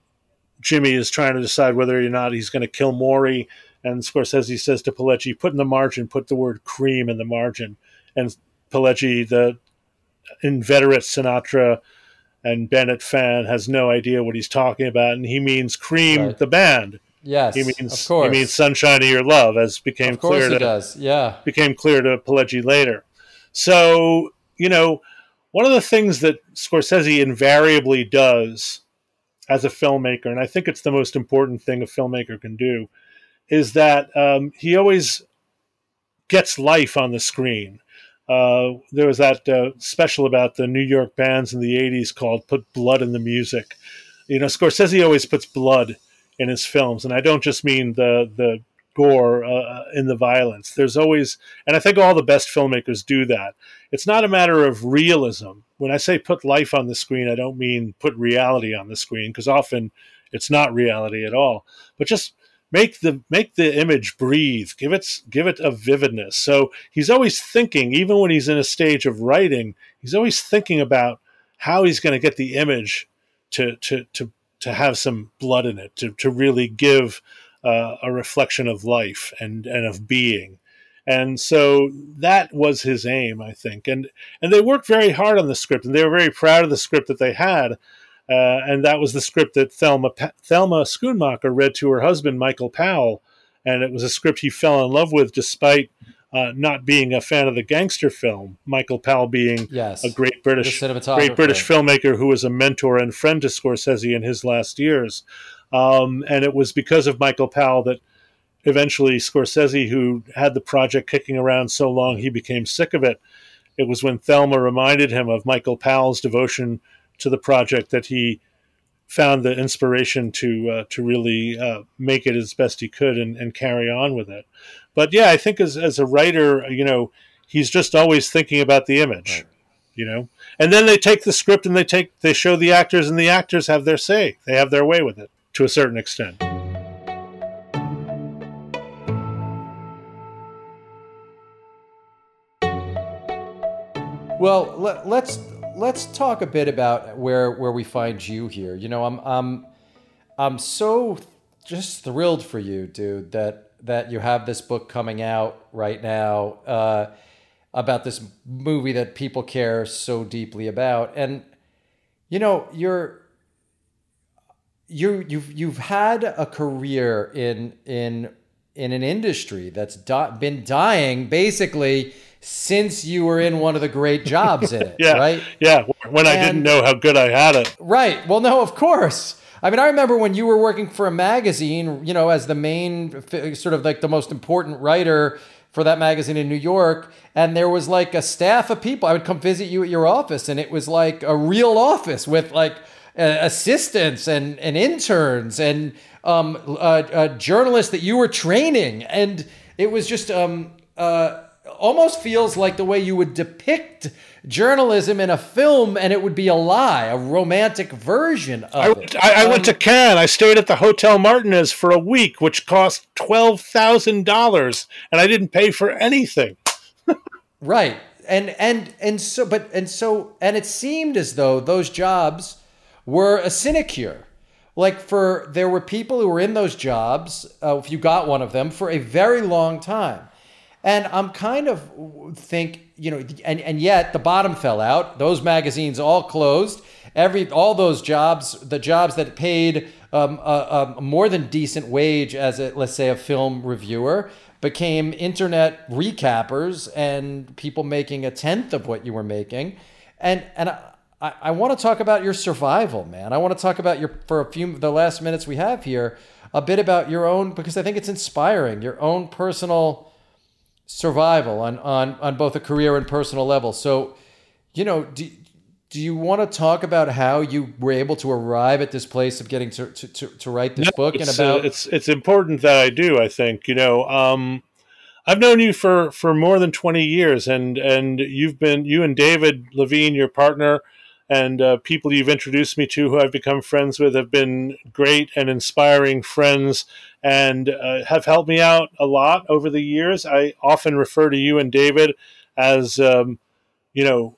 [SPEAKER 2] Jimmy is trying to decide whether or not he's going to kill Morrie. And Scorsese says to Pileggi, put in the margin, put the word cream in the margin. And Pileggi, the inveterate Sinatra and Bennett fan, has no idea what he's talking about. And he means Cream, right. the band.
[SPEAKER 1] Yes,
[SPEAKER 2] he means
[SPEAKER 1] of course.
[SPEAKER 2] he means sunshine of your love, as became clear. To,
[SPEAKER 1] does. Yeah,
[SPEAKER 2] became clear to Pileggi later. So you know, one of the things that Scorsese invariably does as a filmmaker, and I think it's the most important thing a filmmaker can do, is that um, he always gets life on the screen. Uh, there was that uh, special about the New York bands in the '80s called "Put Blood in the Music." You know, Scorsese always puts blood in his films, and I don't just mean the the gore uh, in the violence. There's always, and I think all the best filmmakers do that. It's not a matter of realism. When I say put life on the screen, I don't mean put reality on the screen because often it's not reality at all. But just make the make the image breathe. Give it give it a vividness. So he's always thinking, even when he's in a stage of writing, he's always thinking about how he's going to get the image to to to to have some blood in it, to, to really give uh, a reflection of life and, and of being. And so that was his aim, I think. And and they worked very hard on the script, and they were very proud of the script that they had. Uh, and that was the script that Thelma Thelma Schoonmaker read to her husband Michael Powell, and it was a script he fell in love with, despite uh, not being a fan of the gangster film, Michael Powell being
[SPEAKER 1] yes,
[SPEAKER 2] a great British great British filmmaker who was a mentor and friend to Scorsese in his last years. Um, and it was because of Michael Powell that eventually Scorsese, who had the project kicking around so long he became sick of it, it was when Thelma reminded him of Michael Powell's devotion to the project that he found the inspiration to uh, to really uh, make it as best he could and, and carry on with it. But yeah, I think as as a writer, you know, he's just always thinking about the image. Right. You know, and then they take the script and they take they show the actors, and the actors have their say. They have their way with it to a certain extent.
[SPEAKER 1] Well, let, let's let's talk a bit about where where we find you here. You know, I'm I'm I'm so just thrilled for you, dude, that that you have this book coming out right now uh, about this movie that people care so deeply about, and you know, you're you you've you've had a career in in in an industry that's di- been dying basically since you were in one of the great jobs in it, [laughs]
[SPEAKER 2] yeah,
[SPEAKER 1] right?
[SPEAKER 2] Yeah, when and, I didn't know how good I had it.
[SPEAKER 1] Right. Well, no, of course. I mean, I remember when you were working for a magazine, you know, as the main, sort of like the most important writer for that magazine in New York, and there was like a staff of people. I would come visit you at your office, and it was like a real office with like uh, assistants and, and interns and um, uh, uh, journalists that you were training, and it was just um, uh, almost feels like the way you would depict journalism in a film, and it would be a lie, a romantic version of
[SPEAKER 2] I,
[SPEAKER 1] it.
[SPEAKER 2] I, I went
[SPEAKER 1] Um,
[SPEAKER 2] to Cannes. I stayed at the Hotel Martinez for a week, which cost twelve thousand dollars, and I didn't pay for anything.
[SPEAKER 1] Right. And and and so but and so and it seemed as though those jobs were a sinecure. Like for there were people who were in those jobs, uh, if you got one of them, for a very long time. And I'm kind of think, you know, and, and yet the bottom fell out. Those magazines all closed. Every all those jobs, the jobs that paid um, a, a more than decent wage as a let's say a film reviewer, became internet recappers and people making a tenth of what you were making. And and I, I, I want to talk about your survival, man. I want to talk about your for a few the last minutes we have here, a bit about your own because I think it's inspiring, your own personal survival on on on both a career and personal level. So, you know, do, do you want to talk about how you were able to arrive at this place of getting to to, to, to write this book and
[SPEAKER 2] uh,
[SPEAKER 1] about
[SPEAKER 2] it's it's important that I do. I think you know. Um, I've known you for for more than twenty years, and and you've been you and David Levien, your partner, and uh, people you've introduced me to, who I've become friends with, have been great and inspiring friends, and uh, have helped me out a lot over the years. I often refer to you and David as um, you know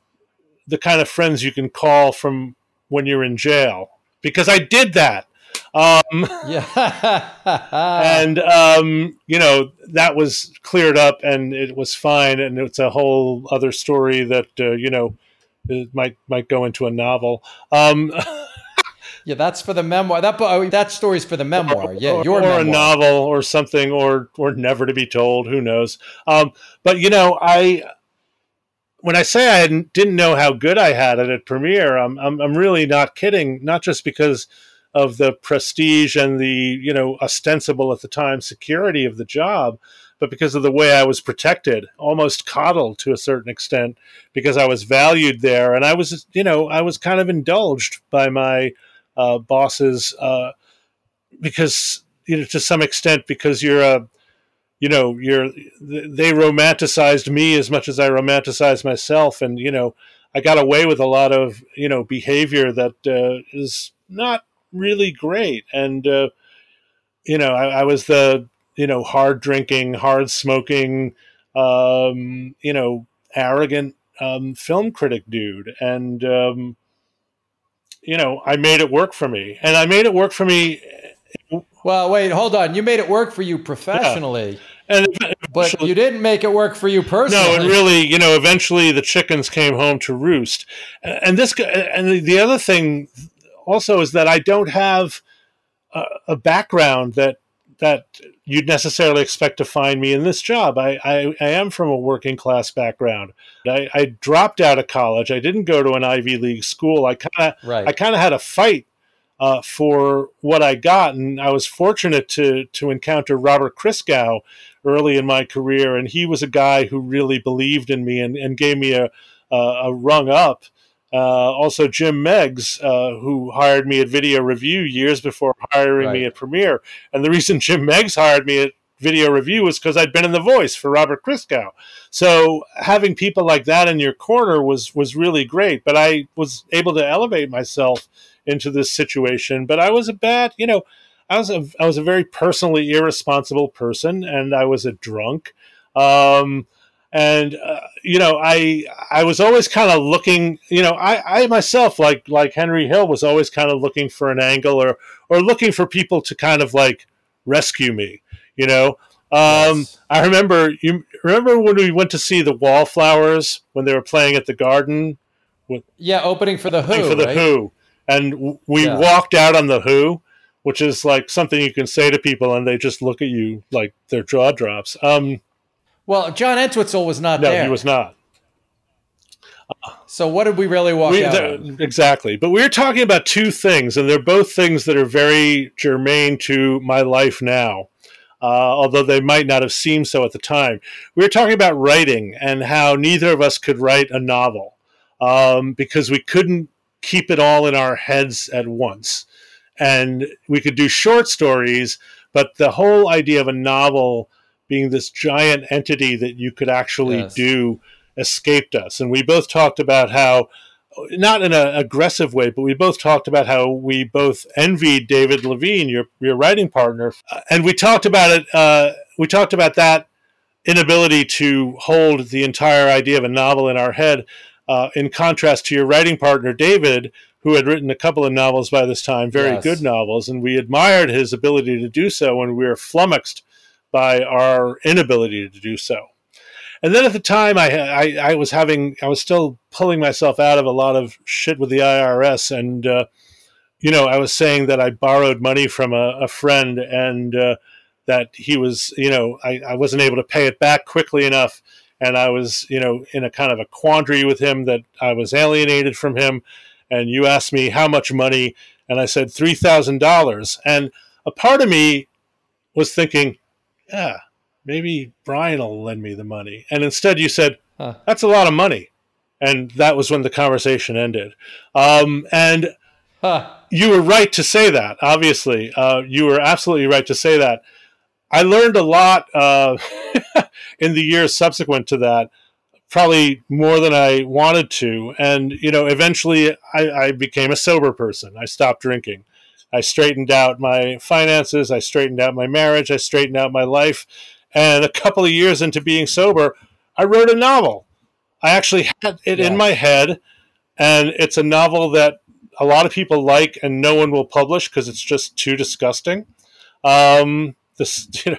[SPEAKER 2] the kind of friends you can call from when you're in jail because I did that. Um,
[SPEAKER 1] yeah. [laughs]
[SPEAKER 2] and um, you know that was cleared up and it was fine and it's a whole other story that uh, you know might might go into a novel um, [laughs]
[SPEAKER 1] Yeah, that's for the memoir. That that story's for the memoir. Yeah,
[SPEAKER 2] or,
[SPEAKER 1] your
[SPEAKER 2] or
[SPEAKER 1] memoir.
[SPEAKER 2] a novel or something or or never to be told who knows um, but you know i when i say i didn't know how good i had it at premiere I'm, I'm i'm really not kidding not just because of the prestige and the you know ostensible at the time security of the job but because of the way I was protected, almost coddled to a certain extent, because I was valued there, and I was, you know, I was kind of indulged by my uh, bosses, uh, because you know, to some extent, because you're a, you know, you're they romanticized me as much as I romanticized myself, and you know, I got away with a lot of you know behavior that uh, is not really great, and uh, you know, I, I was the you know, hard drinking, hard smoking, um, you know, arrogant um, film critic dude. And, um, you know, I made it work for me. And I made it work for me.
[SPEAKER 1] Well, wait, hold on. You made it work for you professionally,
[SPEAKER 2] And
[SPEAKER 1] but you didn't make it work for you personally.
[SPEAKER 2] No, and really, you know, eventually the chickens came home to roost. And this, and the other thing also is that I don't have a, a background that that you'd necessarily expect to find me in this job. I, I, I am from a working class background. I, I, dropped out of college. I didn't go to an Ivy League school. I kind of
[SPEAKER 1] right.
[SPEAKER 2] I kind of had a fight uh, for what I got, and I was fortunate to to encounter Robert Christgau early in my career, and he was a guy who really believed in me and, and gave me a, a, a rung up. Uh, also, Jim Meigs, uh, who hired me at Video Review years before hiring right. me at Premiere. And the reason Jim Meigs hired me at Video Review was because I'd been in the voice for Robert Christgau. So having people like that in your corner was was really great. But I was able to elevate myself into this situation. But I was a bad, you know, I was a I was a very personally irresponsible person, and I was a drunk. Um, and uh, you know i i was always kind of looking you know i i myself like like henry hill was always kind of looking for an angle or or looking for people to kind of like rescue me you know um yes. i remember you remember when we went to see the wallflowers when they were playing at the garden
[SPEAKER 1] with, yeah opening for the who
[SPEAKER 2] for the
[SPEAKER 1] right?
[SPEAKER 2] who and we
[SPEAKER 1] Yeah.
[SPEAKER 2] walked out on the who which is like something you can say to people and they just look at you like their jaw drops um
[SPEAKER 1] Well, John Entwistle was not
[SPEAKER 2] no
[SPEAKER 1] there.
[SPEAKER 2] he was not
[SPEAKER 1] So what did we really walk
[SPEAKER 2] We-
[SPEAKER 1] out?
[SPEAKER 2] exactly. But we're talking about two things, and they're both things that are very germane to my life now, uh, although they might not have seemed so at the time. We were talking about writing and how neither of us could write a novel um, because we couldn't keep it all in our heads at once. And we could do short stories, but the whole idea of a novel being this giant entity that you could actually yes. do escaped us. And we both talked about how, not in an aggressive way, but we both talked about how we both envied David Levien, your your writing partner, and we talked about it. Uh, we talked about that inability to hold the entire idea of a novel in our head, uh, in contrast to your writing partner David, who had written a couple of novels by this time, very yes. good novels, and we admired his ability to do so, and we were flummoxed by our inability to do so. And then at the time, I, I, I was having, I was still pulling myself out of a lot of shit with the IRS, and uh, you know, I was saying that I borrowed money from a, a friend, and uh, that he was, you know, I, I wasn't able to pay it back quickly enough, and I was, you know, in a kind of a quandary with him that I was alienated from him. And you asked me how much money, and I said three thousand dollars, and a part of me was thinking, yeah, maybe Brian will lend me the money. And instead you said, huh. that's a lot of money. And that was when the conversation ended. Um, and huh. you were right to say that, obviously. Uh, you were absolutely right to say that. I learned a lot uh, [laughs] in the years subsequent to that, probably more than I wanted to. And, you know, eventually I, I became a sober person. I stopped drinking. I straightened out my finances. I straightened out my marriage. I straightened out my life. And a couple of years into being sober, I wrote a novel. I actually had it yeah. in my head, and it's a novel that a lot of people like and no one will publish because it's just too disgusting. Um, this, [laughs] you know,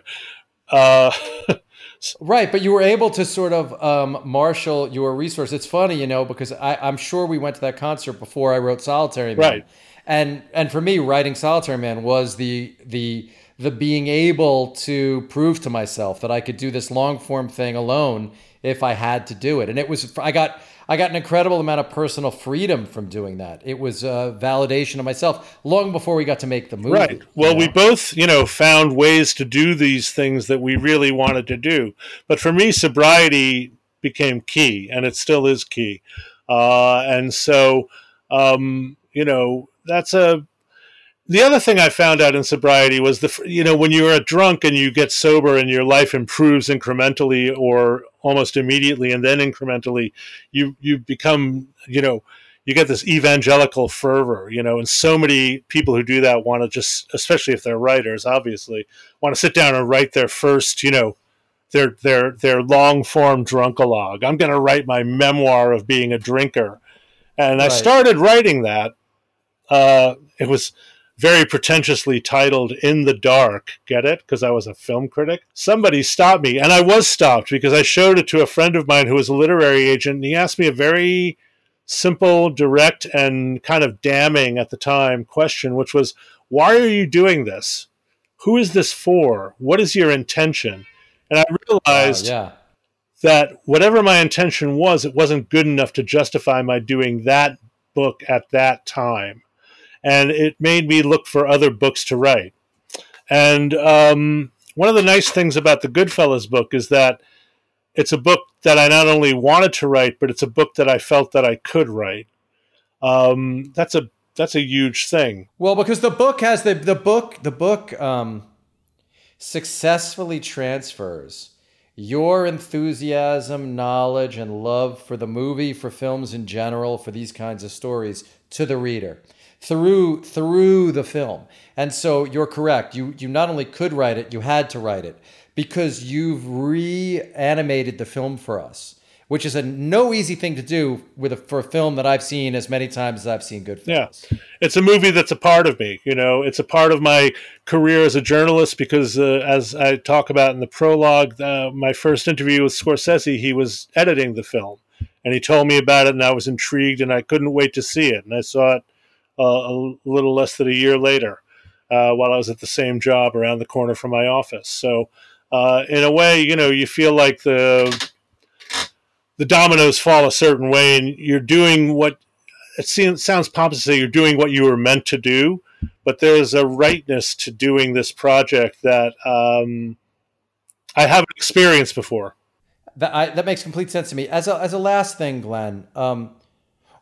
[SPEAKER 2] uh, [laughs]
[SPEAKER 1] right, but you were able to sort of um, marshal your resource. It's funny, you know, because I, am sure we went to that concert before I wrote Solitary Man.
[SPEAKER 2] Right.
[SPEAKER 1] And and for me, writing Solitary Man was the the the being able to prove to myself that I could do this long form thing alone if I had to do it. And it was I got I got an incredible amount of personal freedom from doing that. It was a validation of myself long before we got to make the movie.
[SPEAKER 2] Right. Well, know? we both, you know, found ways to do these things that we really wanted to do. But for me, sobriety became key, and it still is key. Uh, and so, um, you know, that's a the other thing I found out in sobriety was the you know when you're a drunk and you get sober and your life improves incrementally or almost immediately and then incrementally you you become you know you get this evangelical fervor you know and so many people who do that want to just especially if they're writers obviously want to sit down and write their first you know their their their long form drunkalog I'm going to write my memoir of being a drinker and right. I started writing that uh, it was very pretentiously titled In the Dark. Get it? Because I was a film critic. Somebody stopped me, and I was stopped because I showed it to a friend of mine who was a literary agent, and he asked me a very simple, direct, and kind of damning at the time question, which was, Why are you doing this? Who is this for? What is your intention? And I realized. yeah that whatever my intention was, it wasn't good enough to justify my doing that book at that time and it made me look for other books to write. And um, one of the nice things about the Goodfellas book is that it's a book that I not only wanted to write, but it's a book that I felt that I could write. Um, that's a that's a huge thing.
[SPEAKER 1] Well, because the book has the the book the book um, successfully transfers your enthusiasm, knowledge, and love for the movie, for films in general, for these kinds of stories to the reader through through the film. And so you're correct. You you not only could write it, you had to write it because you've reanimated the film for us, which is a no easy thing to do with a, for a film that I've seen as many times as I've seen Goodfellas.
[SPEAKER 2] Yeah, it's a movie that's a part of me. You know, it's a part of my career as a journalist because, uh, as I talk about in the prologue, uh, my first interview with Scorsese, he was editing the film, and he told me about it, and I was intrigued, and I couldn't wait to see it, and I saw it uh, a little less than a year later uh, while I was at the same job around the corner from my office. So, uh, in a way, you know, you feel like the the dominoes fall a certain way, and you're doing what it seems sounds pompous to say you're doing what you were meant to do, but there's a rightness to doing this project that um, I haven't experienced before.
[SPEAKER 1] That, I, that makes complete sense to me. As a, as a last thing, Glenn, um,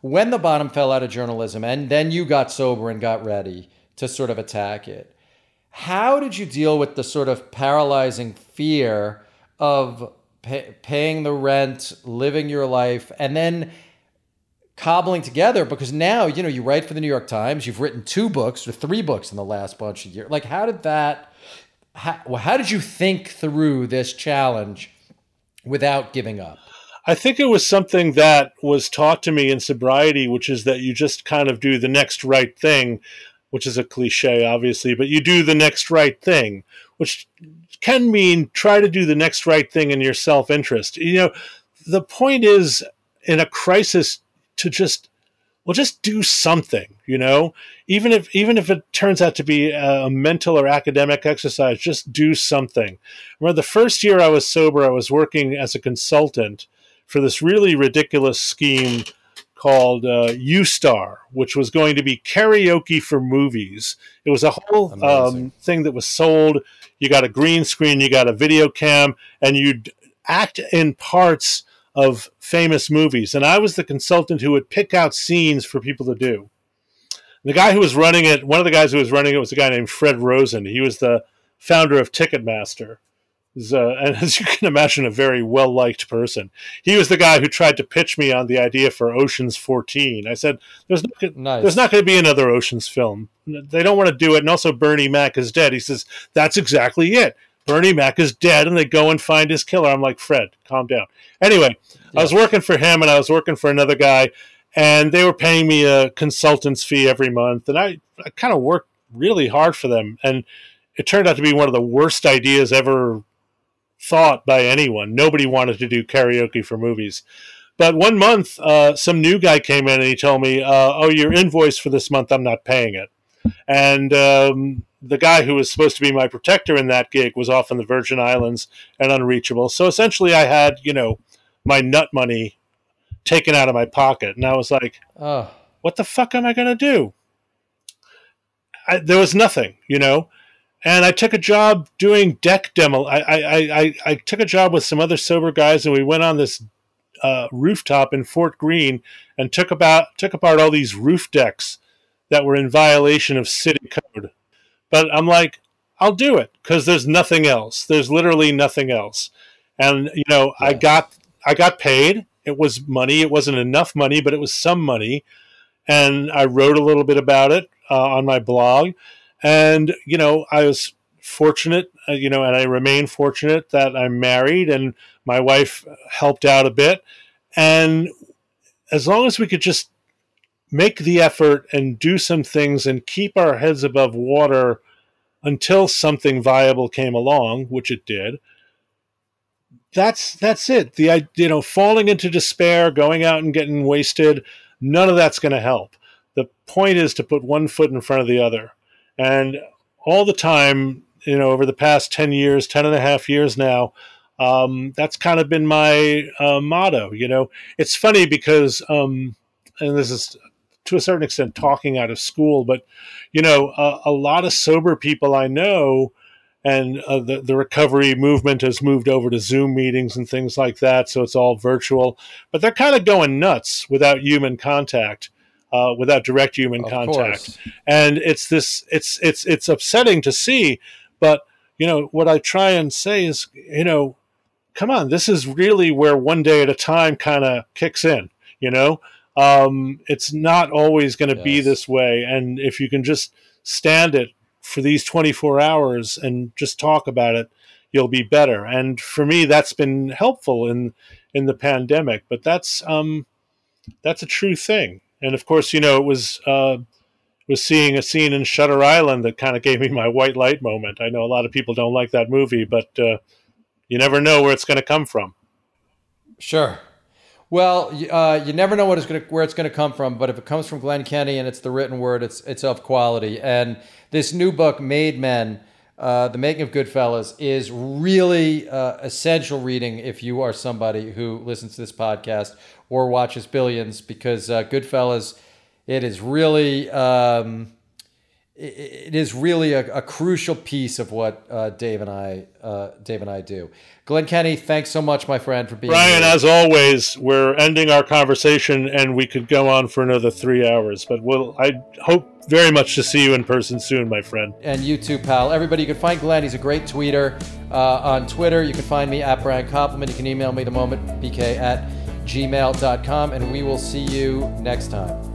[SPEAKER 1] when the bottom fell out of journalism and then you got sober and got ready to sort of attack it How did you deal with the sort of paralyzing fear of pay, paying the rent, living your life, and then cobbling together? Because now, you know, you write for the New York Times, you've written two books or three books in the last bunch of years. Like, how did that, how, how did you think through this challenge without giving up?
[SPEAKER 2] I think it was something that was taught to me in sobriety, which is that you just kind of do the next right thing, which is a cliche, obviously, but you do the next right thing, which can mean try to do the next right thing in your self interest. You know, the point is in a crisis to just well just do something you know even if even if it turns out to be a mental or academic exercise just do something remember the first year i was sober i was working as a consultant for this really ridiculous scheme called uh, U-Star, which was going to be karaoke for movies. It was a whole um, thing that was sold. You got a green screen, you got a video cam, and you'd act in parts of famous movies. And I was the consultant who would pick out scenes for people to do. The guy who was running it, one of the guys who was running it was a guy named Fred Rosen. He was the founder of Ticketmaster uh, [laughs] and as you can imagine, a very well liked person. He was the guy who tried to pitch me on the idea for Ocean's 14. I said, "There's not, nice. there's not going to be another Ocean's film. They don't want to do it." And also, Bernie Mac is dead. He says, "That's exactly it. Bernie Mac is dead," and they go and find his killer. I'm like, "Fred, calm down." Anyway, yeah. I was working for him, and I was working for another guy, and they were paying me a consultant's fee every month, and I, I kind of worked really hard for them, and it turned out to be one of the worst ideas ever thought by anyone. Nobody wanted to do karaoke for movies. But one month, uh, some new guy came in and he told me, uh, "Oh, your invoice for this month, I'm not paying it." And um, the guy who was supposed to be my protector in that gig was off in the Virgin Islands and unreachable. So essentially, I had you know my nut money taken out of my pocket, and I was like, oh. "What the fuck am I going to do?" I, there was nothing, you know and I took a job doing deck demo. I, I, I, I took a job with some other sober guys, and we went on this uh, rooftop in Fort Greene and took about took apart all these roof decks that were in violation of city code. But I'm like, I'll do it because there's nothing else. There's literally nothing else. And you know, yeah. I got I got paid. It was money. It wasn't enough money, but it was some money. And I wrote a little bit about it uh, on my blog and, you know, I was fortunate, uh, you know, and I remain fortunate that I'm married and my wife helped out a bit. And as long as we could just make the effort and do some things and keep our heads above water until something viable came along, which it did. That's that's it. The you know falling into despair, going out and getting wasted, none of that's going to help. The point is to put one foot in front of the other. And all the time, you know, over the past 10 years, 10 and a half years now, um, that's kind of been my uh, motto. You know, it's funny because, um, and this is to a certain extent talking out of school, but, you know, uh, a lot of sober people I know, and uh, the, the recovery movement has moved over to Zoom meetings and things like that. So it's all virtual, but they're kind of going nuts without human contact uh, without direct human of contact. Course. And it's this it's it's it's upsetting to see, but you know what I try and say is you know come on this is really where one day at a time kind of kicks in you know um, it's not always going to yes. be this way and if you can just stand it for these 24 hours and just talk about it you'll be better and for me that's been helpful in in the pandemic but that's um that's a true thing and of course, you know, it was uh, was seeing a scene in Shutter Island that kind of gave me my white light moment. I know a lot of people don't like that movie, but uh, you never know where it's going to come from.
[SPEAKER 1] Sure. Well, uh, you never know what it's gonna, where it's going to come from, but if it comes from Glenn Kenny and it's the written word, it's it's of quality. And this new book, Made Men, uh, the making of Goodfellas, is really uh, essential reading if you are somebody who listens to this podcast or watches Billions because uh, Goodfellas, it is really um, it, is really a, a, crucial piece of what uh, Dave and I uh, Dave and I do. Glenn Kenny, thanks so much, my friend, for being
[SPEAKER 2] Brian. Here. As always, we're ending our conversation, and we could go on for another three hours, but we'll. I hope very much to see you in person soon, my friend.
[SPEAKER 1] And you too, pal. Everybody, you can find Glenn. He's a great tweeter uh, on Twitter. You can find me at Brian Koppelman. You can email me the moment, bk at gmail.com, and we will see you next time.